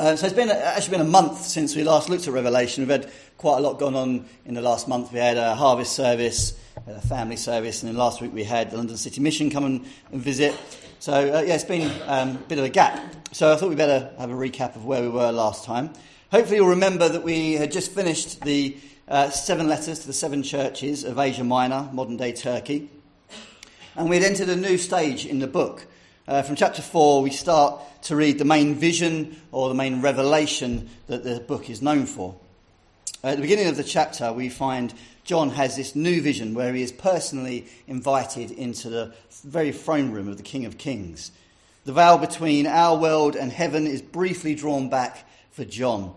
Uh, so it's been actually been a month since we last looked at Revelation. We've had quite a lot gone on in the last month. We had a harvest service, a family service, and then last week we had the London City Mission come and, and visit. So uh, yeah, it's been um, a bit of a gap. So I thought we'd better have a recap of where we were last time. Hopefully you'll remember that we had just finished the uh, seven letters to the seven churches of Asia Minor, modern day Turkey. And we had entered a new stage in the book. Uh, from chapter 4, we start to read the main vision or the main revelation that the book is known for. At the beginning of the chapter, we find John has this new vision where he is personally invited into the very throne room of the King of Kings. The veil between our world and heaven is briefly drawn back for John.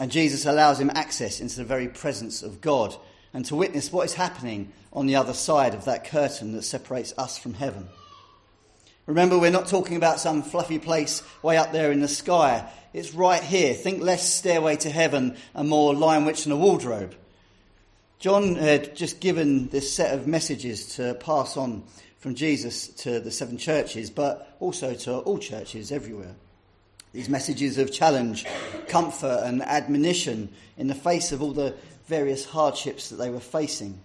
And Jesus allows him access into the very presence of God and to witness what is happening on the other side of that curtain that separates us from heaven. Remember, we're not talking about some fluffy place way up there in the sky. It's right here. Think less stairway to heaven and more lion, witch, and a wardrobe. John had just given this set of messages to pass on from Jesus to the seven churches, but also to all churches everywhere. These messages of challenge, comfort, and admonition in the face of all the various hardships that they were facing.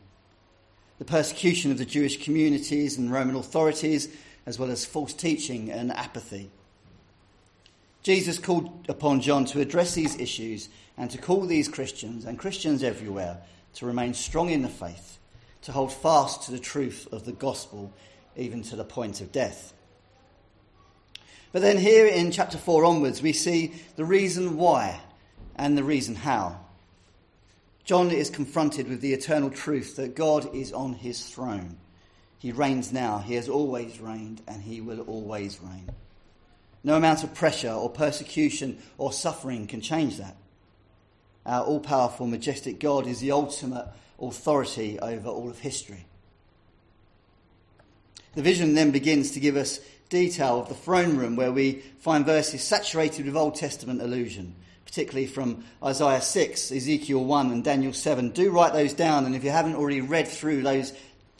The persecution of the Jewish communities and Roman authorities, as well as false teaching and apathy. Jesus called upon John to address these issues and to call these Christians and Christians everywhere to remain strong in the faith, to hold fast to the truth of the gospel, even to the point of death. But then, here in chapter 4 onwards, we see the reason why and the reason how. John is confronted with the eternal truth that God is on his throne. He reigns now, he has always reigned, and he will always reign. No amount of pressure or persecution or suffering can change that. Our all powerful, majestic God is the ultimate authority over all of history. The vision then begins to give us detail of the throne room where we find verses saturated with Old Testament allusion, particularly from Isaiah 6, Ezekiel 1, and Daniel 7. Do write those down, and if you haven't already read through those,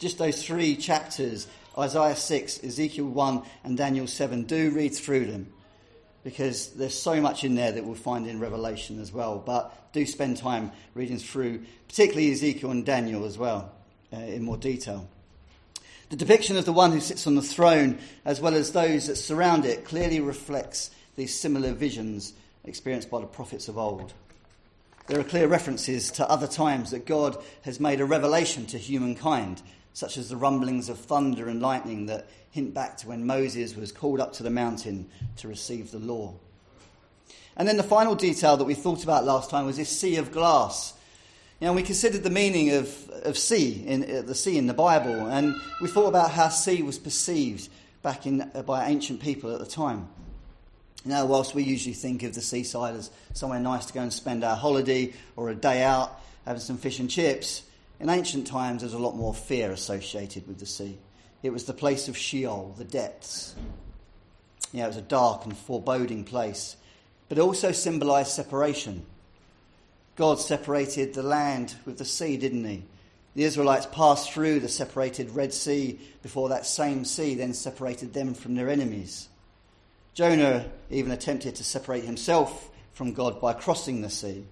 just those three chapters, Isaiah 6, Ezekiel 1, and Daniel 7, do read through them because there's so much in there that we'll find in Revelation as well. But do spend time reading through, particularly Ezekiel and Daniel as well, uh, in more detail. The depiction of the one who sits on the throne, as well as those that surround it, clearly reflects these similar visions experienced by the prophets of old. There are clear references to other times that God has made a revelation to humankind, such as the rumblings of thunder and lightning that hint back to when Moses was called up to the mountain to receive the law. And then the final detail that we thought about last time was this sea of glass. You know, we considered the meaning of, of sea, in, uh, the sea in the Bible, and we thought about how sea was perceived back in, uh, by ancient people at the time. Now, whilst we usually think of the seaside as somewhere nice to go and spend our holiday or a day out having some fish and chips, in ancient times there's a lot more fear associated with the sea. It was the place of Sheol, the depths. Yeah, it was a dark and foreboding place. But it also symbolized separation. God separated the land with the sea, didn't he? The Israelites passed through the separated Red Sea before that same sea then separated them from their enemies. Jonah even attempted to separate himself from God by crossing the sea.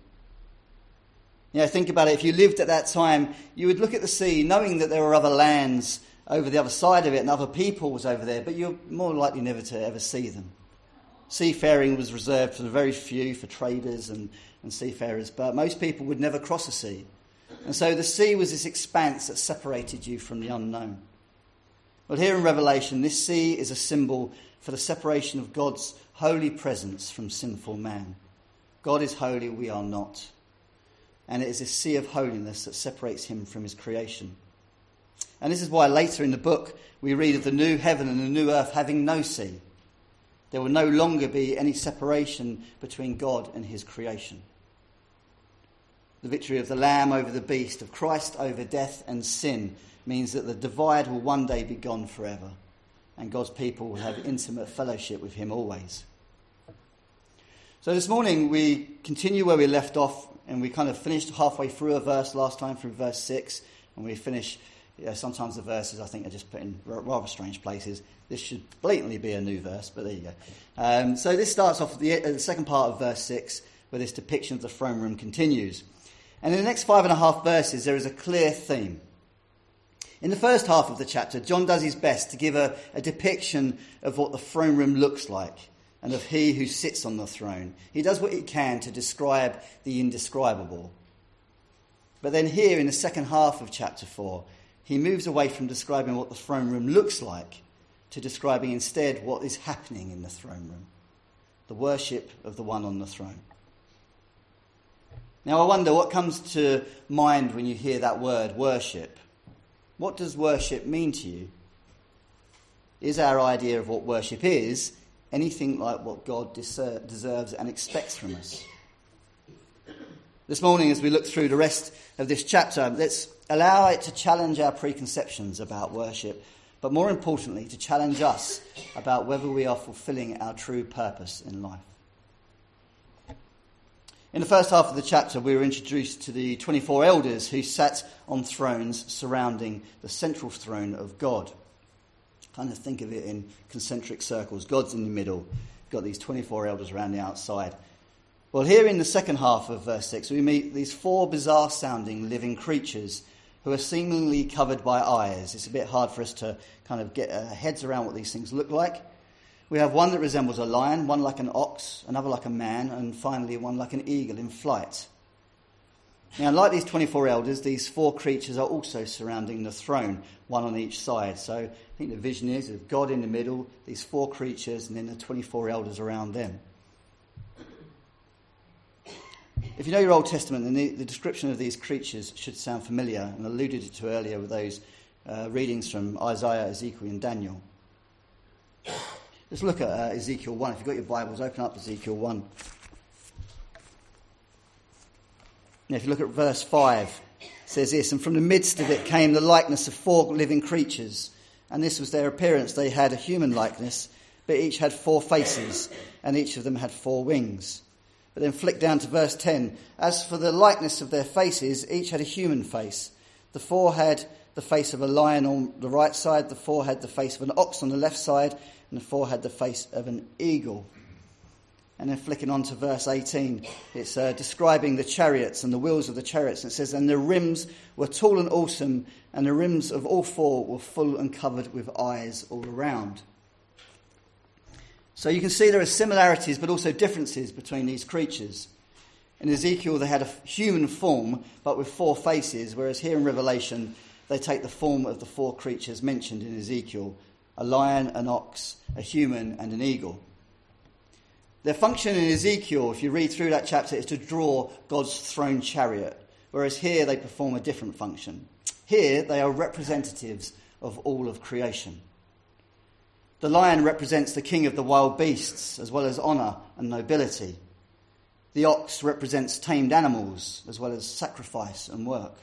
You know, think about it. If you lived at that time, you would look at the sea knowing that there were other lands over the other side of it and other peoples over there, but you're more likely never to ever see them. Seafaring was reserved for the very few, for traders and, and seafarers, but most people would never cross a sea. And so the sea was this expanse that separated you from the unknown. Well, here in Revelation, this sea is a symbol for the separation of God's holy presence from sinful man. God is holy, we are not. And it is a sea of holiness that separates him from his creation. And this is why later in the book we read of the new heaven and the new earth having no sea. There will no longer be any separation between God and his creation. The victory of the Lamb over the beast, of Christ over death and sin, means that the divide will one day be gone forever, and God's people will have intimate fellowship with him always. So this morning we continue where we left off, and we kind of finished halfway through a verse last time, through verse 6, and we finish Yeah, sometimes the verses I think are just put in rather strange places. This should blatantly be a new verse, but there you go. Um, so this starts off the, uh, the second part of verse 6, where this depiction of the throne room continues. And in the next five and a half verses, there is a clear theme. In the first half of the chapter, John does his best to give a, a, depiction of what the throne room looks like and of he who sits on the throne. He does what he can to describe the indescribable. But then, here in the second half of chapter 4, he moves away from describing what the throne room looks like to describing instead what is happening in the throne room the worship of the one on the throne. Now, I wonder what comes to mind when you hear that word, worship. What does worship mean to you? Is our idea of what worship is anything like what God deserves and expects from us? This morning, as we look through the rest of this chapter, let's allow it to challenge our preconceptions about worship, but more importantly, to challenge us about whether we are fulfilling our true purpose in life. In the first half of the chapter, we were introduced to the 24 elders who sat on thrones surrounding the central throne of God. Kind of think of it in concentric circles. God's in the middle. You've got these 24 elders around the outside. Well, here in the second half of verse 6, we meet these four bizarre sounding living creatures who are seemingly covered by eyes. It's a bit hard for us to kind of get our heads around what these things look like. We have one that resembles a lion, one like an ox, another like a man, and finally one like an eagle in flight. Now, like these 24 elders, these four creatures are also surrounding the throne, one on each side. So I think the vision is of God in the middle, these four creatures, and then the 24 elders around them. If you know your Old Testament, then the, the, description of these creatures should sound familiar, and alluded to earlier with those uh, readings from Isaiah, Ezekiel, and Daniel. Let's look at uh, Ezekiel 1. If you've got your Bibles, open up Ezekiel 1. Now, if you look at verse 5, it says this And from the midst of it came the likeness of four living creatures, and this was their appearance. They had a human likeness, but each had four faces, and each of them had four wings. But then flick down to verse 10. As for the likeness of their faces, each had a human face. The four had the face of a lion on the right side, the four had the face of an ox on the left side, and the four had the face of an eagle. And then flicking on to verse 18, it's uh, describing the chariots and the wheels of the chariots. And it says, And the rims were tall and awesome, and the rims of all four were full and covered with eyes all around. So you can see there are similarities but also differences between these creatures. In Ezekiel, they had a human form but with four faces, whereas here in Revelation, they take the form of the four creatures mentioned in Ezekiel a lion, an ox, a human, and an eagle. Their function in Ezekiel, if you read through that chapter, is to draw God's throne chariot, whereas here they perform a different function. Here they are representatives of all of creation. The lion represents the king of the wild beasts, as well as honour and nobility. The ox represents tamed animals, as well as sacrifice and work.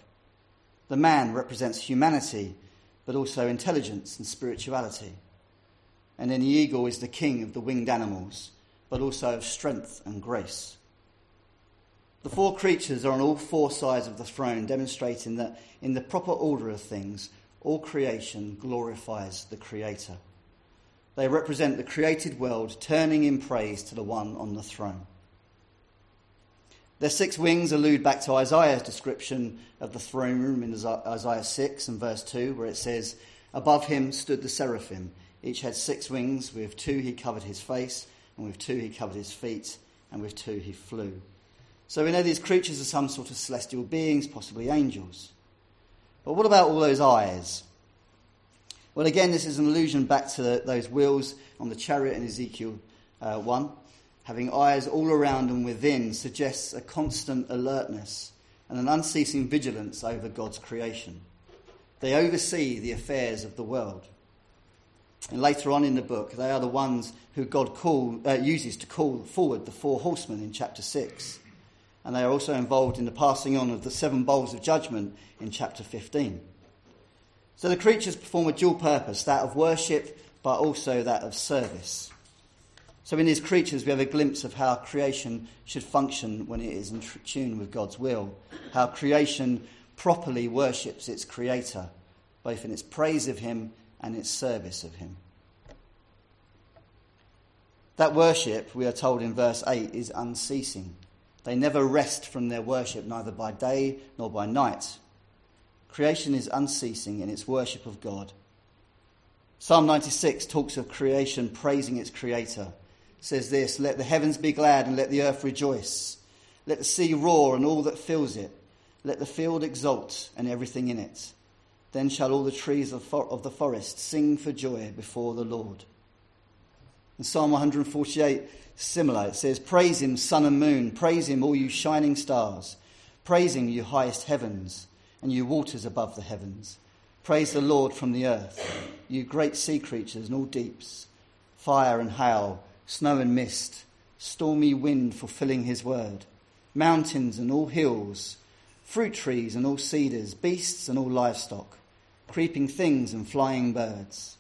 The man represents humanity, but also intelligence and spirituality. And then the eagle is the king of the winged animals, but also of strength and grace. The four creatures are on all four sides of the throne, demonstrating that in the proper order of things, all creation glorifies the Creator. They represent the created world turning in praise to the one on the throne. Their six wings allude back to Isaiah's description of the throne room in Isaiah 6 and verse 2, where it says, Above him stood the seraphim. Each had six wings. With two he covered his face, and with two he covered his feet, and with two he flew. So we know these creatures are some sort of celestial beings, possibly angels. But what about all those eyes? Well, again, this is an allusion back to the, those wheels on the chariot in Ezekiel uh, 1. Having eyes all around and within suggests a constant alertness and an unceasing vigilance over God's creation. They oversee the affairs of the world. And later on in the book, they are the ones who God call, uh, uses to call forward the four horsemen in chapter 6. And they are also involved in the passing on of the seven bowls of judgment in chapter 15. So the creatures perform a dual purpose, that of worship, but also that of service. So in these creatures, we have a glimpse of how creation should function when it is in tune with God's will, how creation properly worships its creator, both in its praise of Him and its service of Him. That worship, we are told in verse 8, is unceasing. They never rest from their worship, neither by day nor by night. Creation is unceasing in its worship of God. Psalm 96 talks of creation praising its creator. It says this Let the heavens be glad and let the earth rejoice. Let the sea roar and all that fills it. Let the field exult and everything in it. Then shall all the trees of the forest sing for joy before the Lord. In Psalm 148, similar, it says, Praise him, sun and moon. Praise him, all you shining stars. Praise him, you highest heavens, and you waters above the heavens. Praise the Lord from the earth, you great sea creatures and all deeps, fire and hail, snow and mist, stormy wind fulfilling his word, mountains and all hills, fruit trees and all cedars, beasts and all livestock, creeping things and flying birds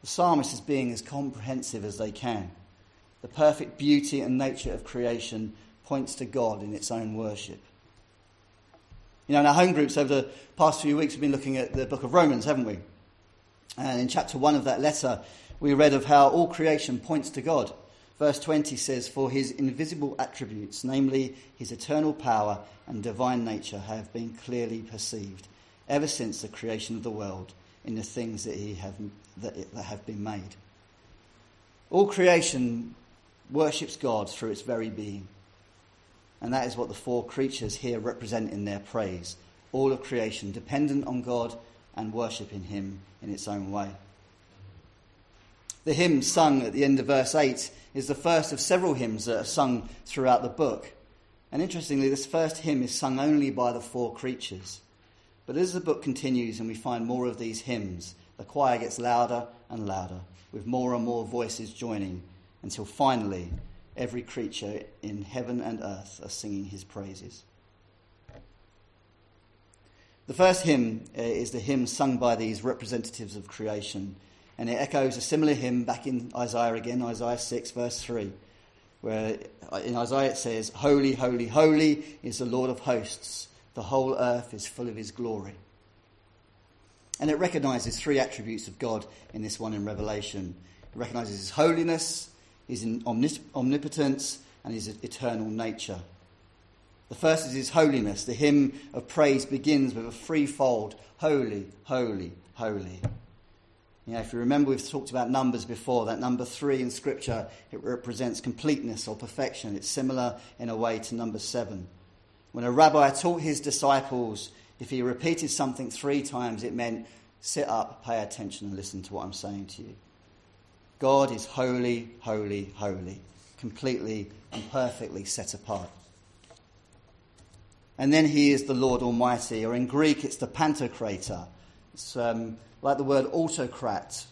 the psalmist is being as comprehensive as they can. The perfect beauty and nature of creation points to God in its own worship. You know, in our home groups over the past few weeks, we've been looking at the book of Romans, haven't we? And in chapter 1 of that letter, we read of how all creation points to God. Verse 20 says, For his invisible attributes, namely his eternal power and divine nature, have been clearly perceived ever since the creation of the world in the things that, he have, that, that have been made. All creation worships God through its very being. And that is what the four creatures here represent in their praise. All of creation dependent on God and worshipping Him in its own way. The hymn sung at the end of verse 8 is the first of several hymns that are sung throughout the book. And interestingly, this first hymn is sung only by the four creatures. But as the book continues and we find more of these hymns, the choir gets louder and louder, with more and more voices joining, until finally every creature in heaven and earth are singing his praises. The first hymn uh, is the hymn sung by these representatives of creation, and it echoes a similar hymn back in Isaiah again, Isaiah 6, verse 3, where in Isaiah it says, Holy, holy, holy is the Lord of hosts. The whole earth is full of his glory. And it recognizes three attributes of God in this one in Revelation. It recognizes his holiness, his omnipotence, and his eternal nature. The first is his holiness. The hymn of praise begins with a threefold holy, holy, holy. You know, if you remember, we've talked about numbers before. That number three in Scripture, it represents completeness or perfection. It's similar in a way to number seven. When a rabbi taught his disciples, if he repeated something three times, it meant sit up, pay attention, and listen to what I'm saying to you. God is holy, holy, holy, completely and perfectly set apart. And then he is the Lord Almighty, or in Greek it's the Pantocrator. It's um, like the word autocrat,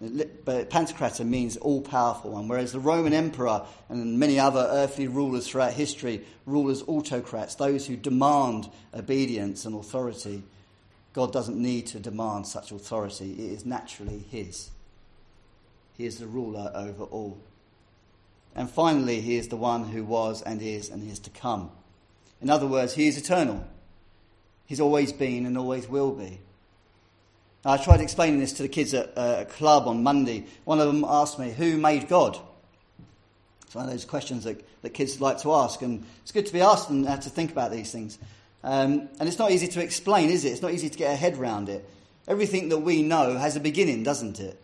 but Pantocrator means all powerful one, whereas the Roman emperor and many other earthly rulers throughout history rule as autocrats, those who demand obedience and authority. God doesn't need to demand such authority, it is naturally His. He is the ruler over all. And finally, He is the one who was and is and is to come. In other words, He is eternal. He's always been and always will be. I tried explaining this to the kids at a club on Monday. One of them asked me, Who made God? It's one of those questions that, that kids like to ask, and it's good to be asked and have to think about these things. Um, and it's not easy to explain, is it? It's not easy to get a head around it. Everything that we know has a beginning, doesn't it?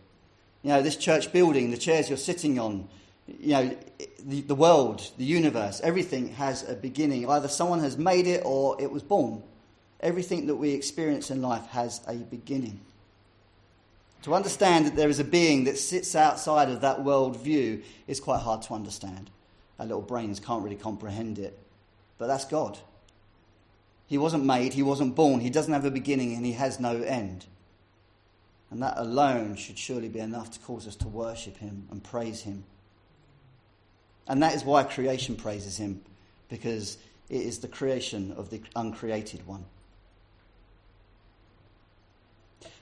You know, this church building, the chairs you're sitting on, you know, the, the world, the universe, everything has a beginning. Either someone has made it or it was born. Everything that we experience in life has a beginning. To understand that there is a being that sits outside of that world view is quite hard to understand. Our little brains can't really comprehend it. But that's God. He wasn't made, he wasn't born, he doesn't have a beginning, and he has no end. And that alone should surely be enough to cause us to worship him and praise him. And that is why creation praises him, because it is the creation of the uncreated one.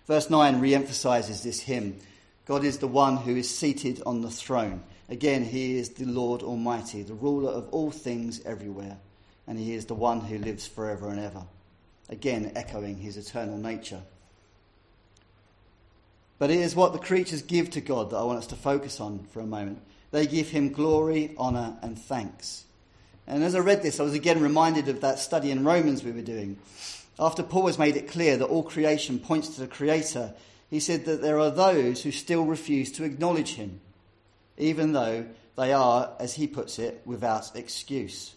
Verse 9 re emphasizes this hymn God is the one who is seated on the throne. Again, he is the Lord Almighty, the ruler of all things everywhere, and he is the one who lives forever and ever. again echoing his eternal nature. But it is what the creatures give to God that I want us to focus on for a moment. They give him glory, honour, and thanks. And as I read this, I was again reminded of that study in Romans we were doing. After Paul has made it clear that all creation points to the Creator, he said that there are those who still refuse to acknowledge him, even though they are, as he puts it, without excuse.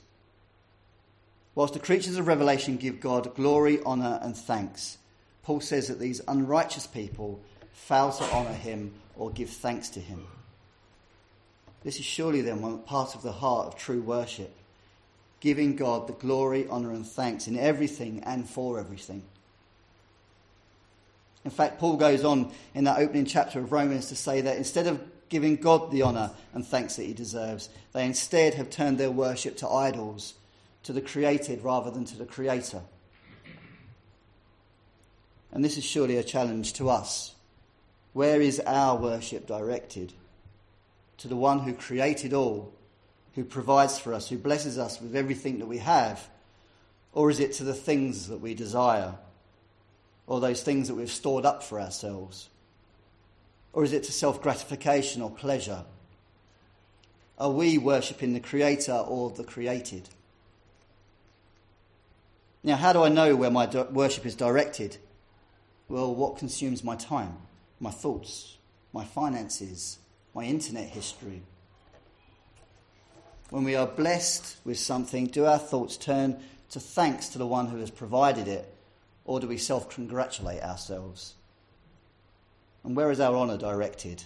Whilst the creatures of Revelation give God glory, honour, and thanks, Paul says that these unrighteous people fail to honour him or give thanks to him. This is surely then part of the heart of true worship, giving God the glory, honour, and thanks in everything and for everything. In fact, Paul goes on in that opening chapter of Romans to say that instead of giving God the honour and thanks that he deserves, they instead have turned their worship to idols, to the created rather than to the creator. And this is surely a challenge to us. Where is our worship directed? To the one who created all, who provides for us, who blesses us with everything that we have? Or is it to the things that we desire? or those things that we've stored up for ourselves? Or is it to self gratification or pleasure? Are we worshipping the Creator or the created? Now, how do I know where my worship is directed? Well, what consumes my time, my thoughts, my finances, my internet history? When we are blessed with something, do our thoughts turn to thanks to the one who has provided it or do we self congratulate ourselves? And where is our honour directed?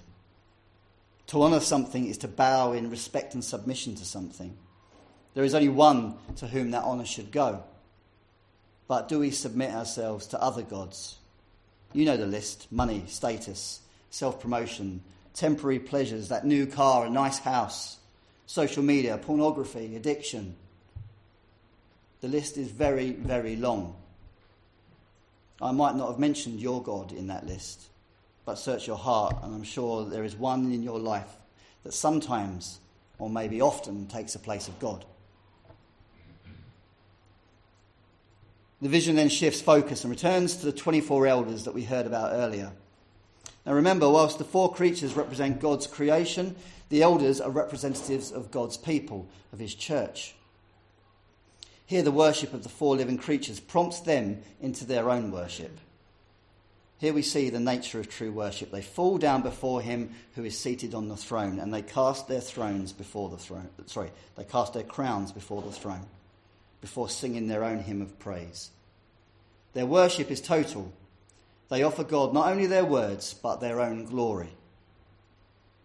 To honour something is to bow in respect and submission to something. There is only one to whom that honour should go. But do we submit ourselves to other gods? You know the list money, status, self promotion, temporary pleasures, that new car, a nice house, social media, pornography, addiction. The list is very, very long. I might not have mentioned your God in that list, but search your heart, and I'm sure there is one in your life that sometimes, or maybe often, takes the place of God. The vision then shifts focus and returns to the 24 elders that we heard about earlier. Now remember, whilst the four creatures represent God's creation, the elders are representatives of God's people, of his church. Here, the worship of the four living creatures prompts them into their own worship. Here we see the nature of true worship. They fall down before him who is seated on the throne, and they cast their thrones before the throne. Sorry, they cast their crowns before the throne, before singing their own hymn of praise. Their worship is total. They offer God not only their words, but their own glory.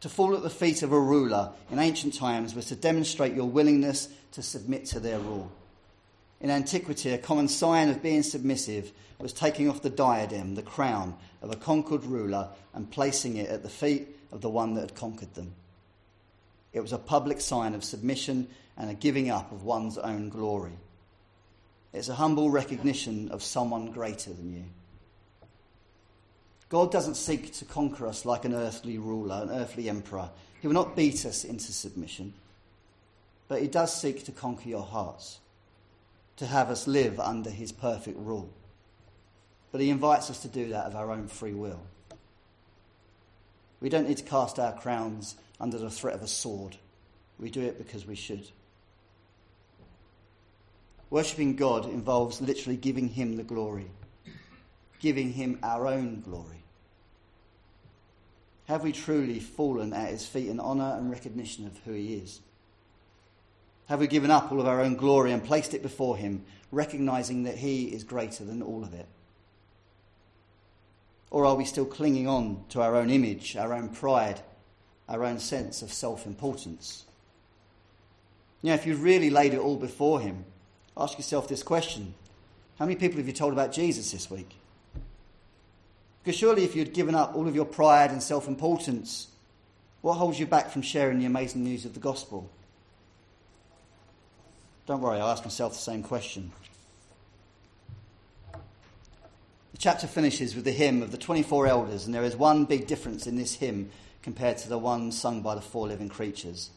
To fall at the feet of a ruler in ancient times was to demonstrate your willingness to submit to their rule. In antiquity, a common sign of being submissive was taking off the diadem, the crown, of a conquered ruler and placing it at the feet of the one that had conquered them. It was a public sign of submission and a giving up of one's own glory. It's a humble recognition of someone greater than you. God doesn't seek to conquer us like an earthly ruler, an earthly emperor. He will not beat us into submission, but He does seek to conquer your hearts to have us live under his perfect rule. But he invites us to do that of our own free will. We don't need to cast our crowns under the threat of a sword. We do it because we should. Worshipping God involves literally giving him the glory, giving him our own glory. Have we truly fallen at his feet in honour and recognition of who he is? Have we given up all of our own glory and placed it before Him, recognizing that He is greater than all of it? Or are we still clinging on to our own image, our own pride, our own sense of self importance? You if you've really laid it all before Him, ask yourself this question How many people have you told about Jesus this week? Because surely, if you'd given up all of your pride and self importance, what holds you back from sharing the amazing news of the gospel? Don't worry, I ask myself the same question. The chapter finishes with the hymn of the 24 elders, and there is one big difference in this hymn compared to the one sung by the four living creatures.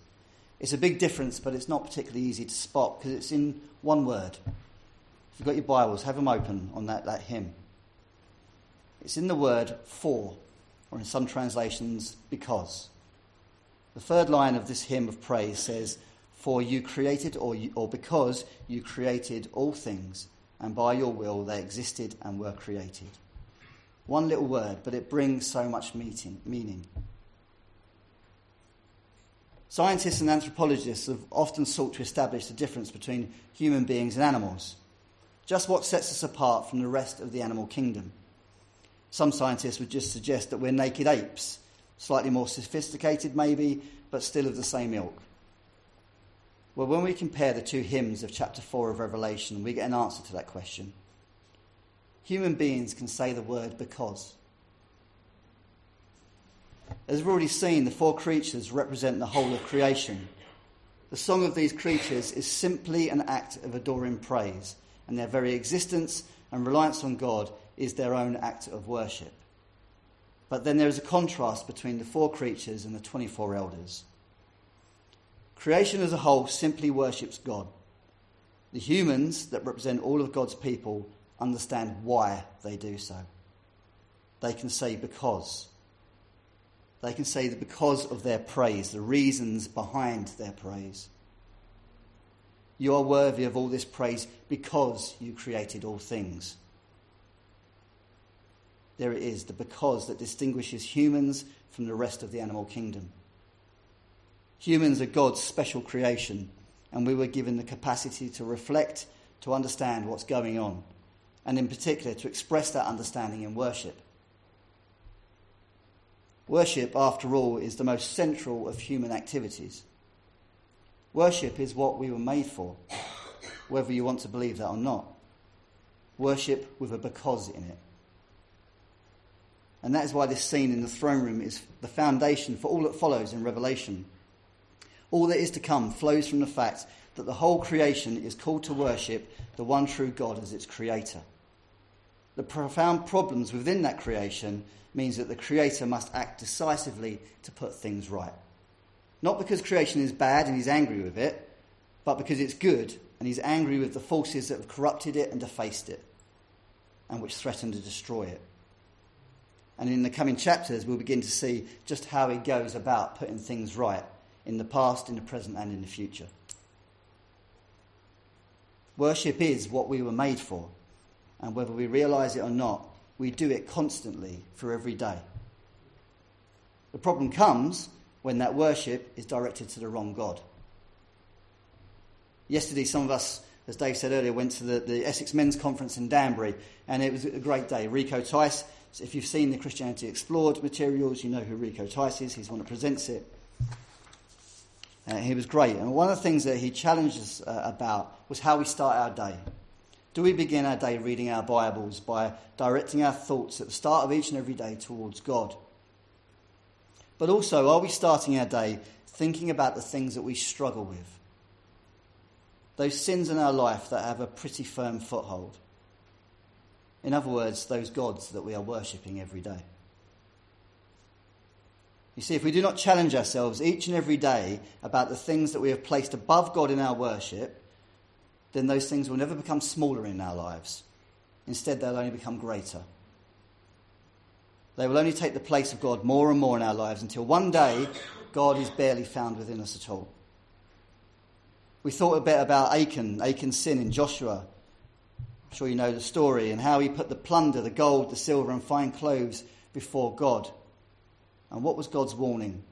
It's a big difference, but it's not particularly easy to spot because it's in one word If you've got your Bibles, have them open on that, that hymn. It's in the word for, or in some translations, because. The third line of this hymn of praise says, For you created, or, you, or because you created all things, and by your will they existed and were created. One little word, but it brings so much meaning. Scientists and anthropologists have often sought to establish the difference between human beings and animals. Just what sets us apart from the rest of the animal kingdom. Some scientists would just suggest that we're naked apes, slightly more sophisticated maybe, but still of the same ilk. Well, when we compare the two hymns of chapter 4 of Revelation, we get an answer to that question. Human beings can say the word because. As we've already seen, the four creatures represent the whole of creation. The song of these creatures is simply an act of adoring praise, and their very existence and reliance on God is their own act of worship. But then there is a contrast between the four creatures and the 24 elders. Creation as a whole simply worships God. The humans that represent all of God's people understand why they do so. They can say because. They can say that because of their praise, the reasons behind their praise. You are worthy of all this praise because you created all things. There it is, the because that distinguishes humans from the rest of the animal kingdom. Humans are God's special creation, and we were given the capacity to reflect, to understand what's going on, and in particular to express that understanding in worship. Worship, after all, is the most central of human activities. Worship is what we were made for, whether you want to believe that or not. Worship with a because in it. And that is why this scene in the throne room is the foundation for all that follows in Revelation. All that is to come flows from the fact that the whole creation is called to worship the one true God as its creator. The profound problems within that creation means that the Creator must act decisively to put things right. Not because creation is bad and he's angry with it, but because it's good and he's angry with the forces that have corrupted it and defaced it and which threaten to destroy it. And in the coming chapters, we'll begin to see just how he goes about putting things right in the past, in the present, and in the future. Worship is what we were made for, and whether we realize it or not, we do it constantly for every day. The problem comes when that worship is directed to the wrong God. Yesterday, some of us, as Dave said earlier, went to the, the Essex Men's Conference in Danbury, and it was a great day. Rico Tice, so if you've seen the Christianity Explored materials, you know who Rico Tice is. He's the one that presents it. Uh, he was great. And one of the things that he challenged us uh, about was how we start our day. Do we begin our day reading our Bibles by directing our thoughts at the start of each and every day towards God? But also, are we starting our day thinking about the things that we struggle with? Those sins in our life that have a pretty firm foothold. In other words, those gods that we are worshipping every day. You see, if we do not challenge ourselves each and every day about the things that we have placed above God in our worship, then those things will never become smaller in our lives. Instead, they'll only become greater. They will only take the place of God more and more in our lives until one day God is barely found within us at all. We thought a bit about Achan, Achan's sin in Joshua. I'm sure you know the story, and how he put the plunder, the gold, the silver, and fine clothes before God. And what was God's warning?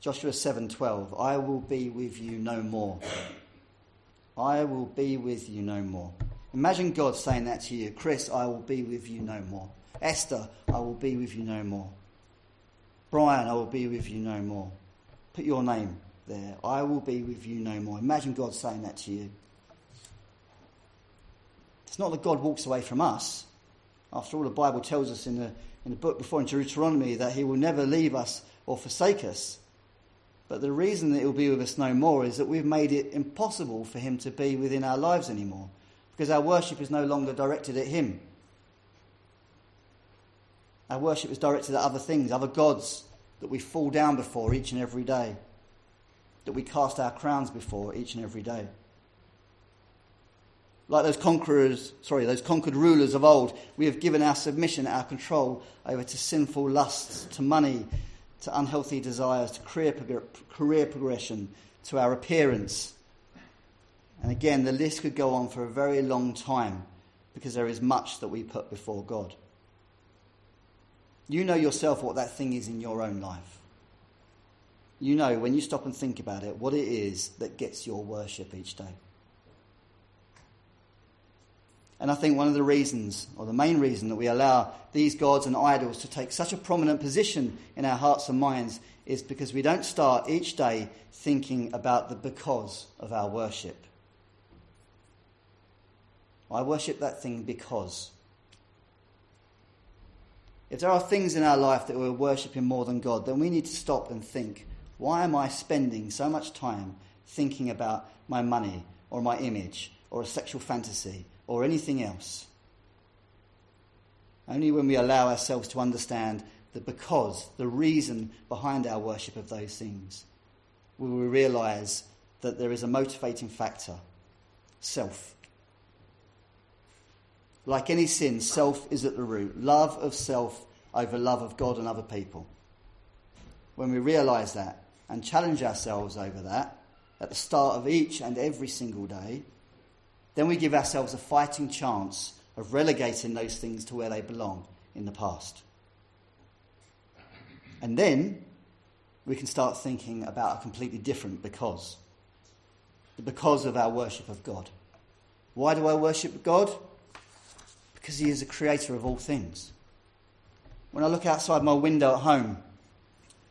Joshua 7:12, I will be with you no more. I will be with you no more. Imagine God saying that to you. Chris, I will be with you no more. Esther, I will be with you no more. Brian, I will be with you no more. Put your name there. I will be with you no more. Imagine God saying that to you. It's not that God walks away from us. After all, the Bible tells us in the, in the book before in Deuteronomy that he will never leave us or forsake us. But the reason that he'll be with us no more is that we've made it impossible for him to be within our lives anymore because our worship is no longer directed at him. Our worship is directed at other things, other gods that we fall down before each and every day, that we cast our crowns before each and every day. Like those conquerors, sorry, those conquered rulers of old, we have given our submission, our control over to sinful lusts, to money, to unhealthy desires, to career, career progression, to our appearance. And again, the list could go on for a very long time because there is much that we put before God. You know yourself what that thing is in your own life. You know, when you stop and think about it, what it is that gets your worship each day. And I think one of the reasons, or the main reason, that we allow these gods and idols to take such a prominent position in our hearts and minds is because we don't start each day thinking about the because of our worship. I worship that thing because. If there are things in our life that we're worshipping more than God, then we need to stop and think why am I spending so much time thinking about my money or my image or a sexual fantasy or anything else? Only when we allow ourselves to understand the because, the reason behind our worship of those things, will we realize that there is a motivating factor self. Like any sin, self is at the root. Love of self over love of God and other people. When we realize that and challenge ourselves over that at the start of each and every single day, then we give ourselves a fighting chance of relegating those things to where they belong in the past. And then we can start thinking about a completely different because. Because of our worship of God. Why do I worship God? because He is the creator of all things. When I look outside my window at home,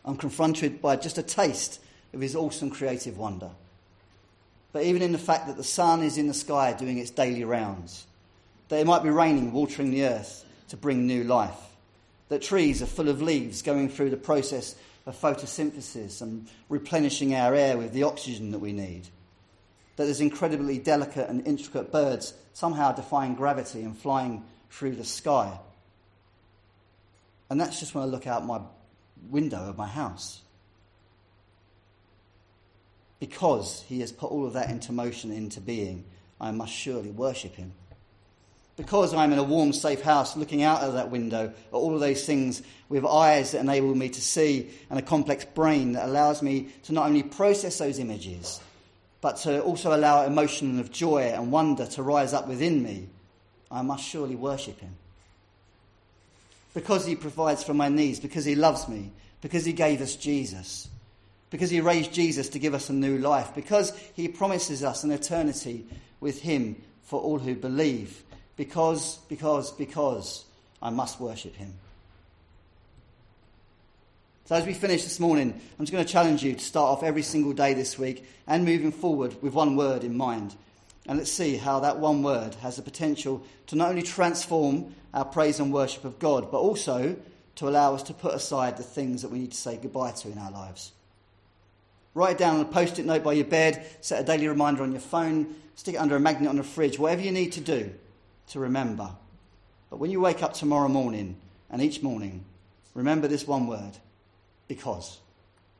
I'm confronted by just a taste of His awesome creative wonder. But even in the fact that the sun is in the sky doing its daily rounds, that it might be raining, watering the earth to bring new life, that trees are full of leaves going through the process of photosynthesis and replenishing our air with the oxygen that we need, that there's incredibly delicate and intricate birds somehow defying gravity and flying through the sky. And that's just when I look out my window of my house. Because he has put all of that into motion, into being, I must surely worship him. Because I'm in a warm, safe house looking out of that window at all of those things with eyes that enable me to see and a complex brain that allows me to not only process those images, but to also allow emotion of joy and wonder to rise up within me, I must surely worship him. Because he provides for my needs, because he loves me, because he gave us Jesus, because he raised Jesus to give us a new life, because he promises us an eternity with him for all who believe, because, because, because I must worship him. So, as we finish this morning, I'm just going to challenge you to start off every single day this week and moving forward with one word in mind. And let's see how that one word has the potential to not only transform our praise and worship of God, but also to allow us to put aside the things that we need to say goodbye to in our lives. Write it down on a post it note by your bed, set a daily reminder on your phone, stick it under a magnet on the fridge, whatever you need to do to remember. But when you wake up tomorrow morning and each morning, remember this one word because.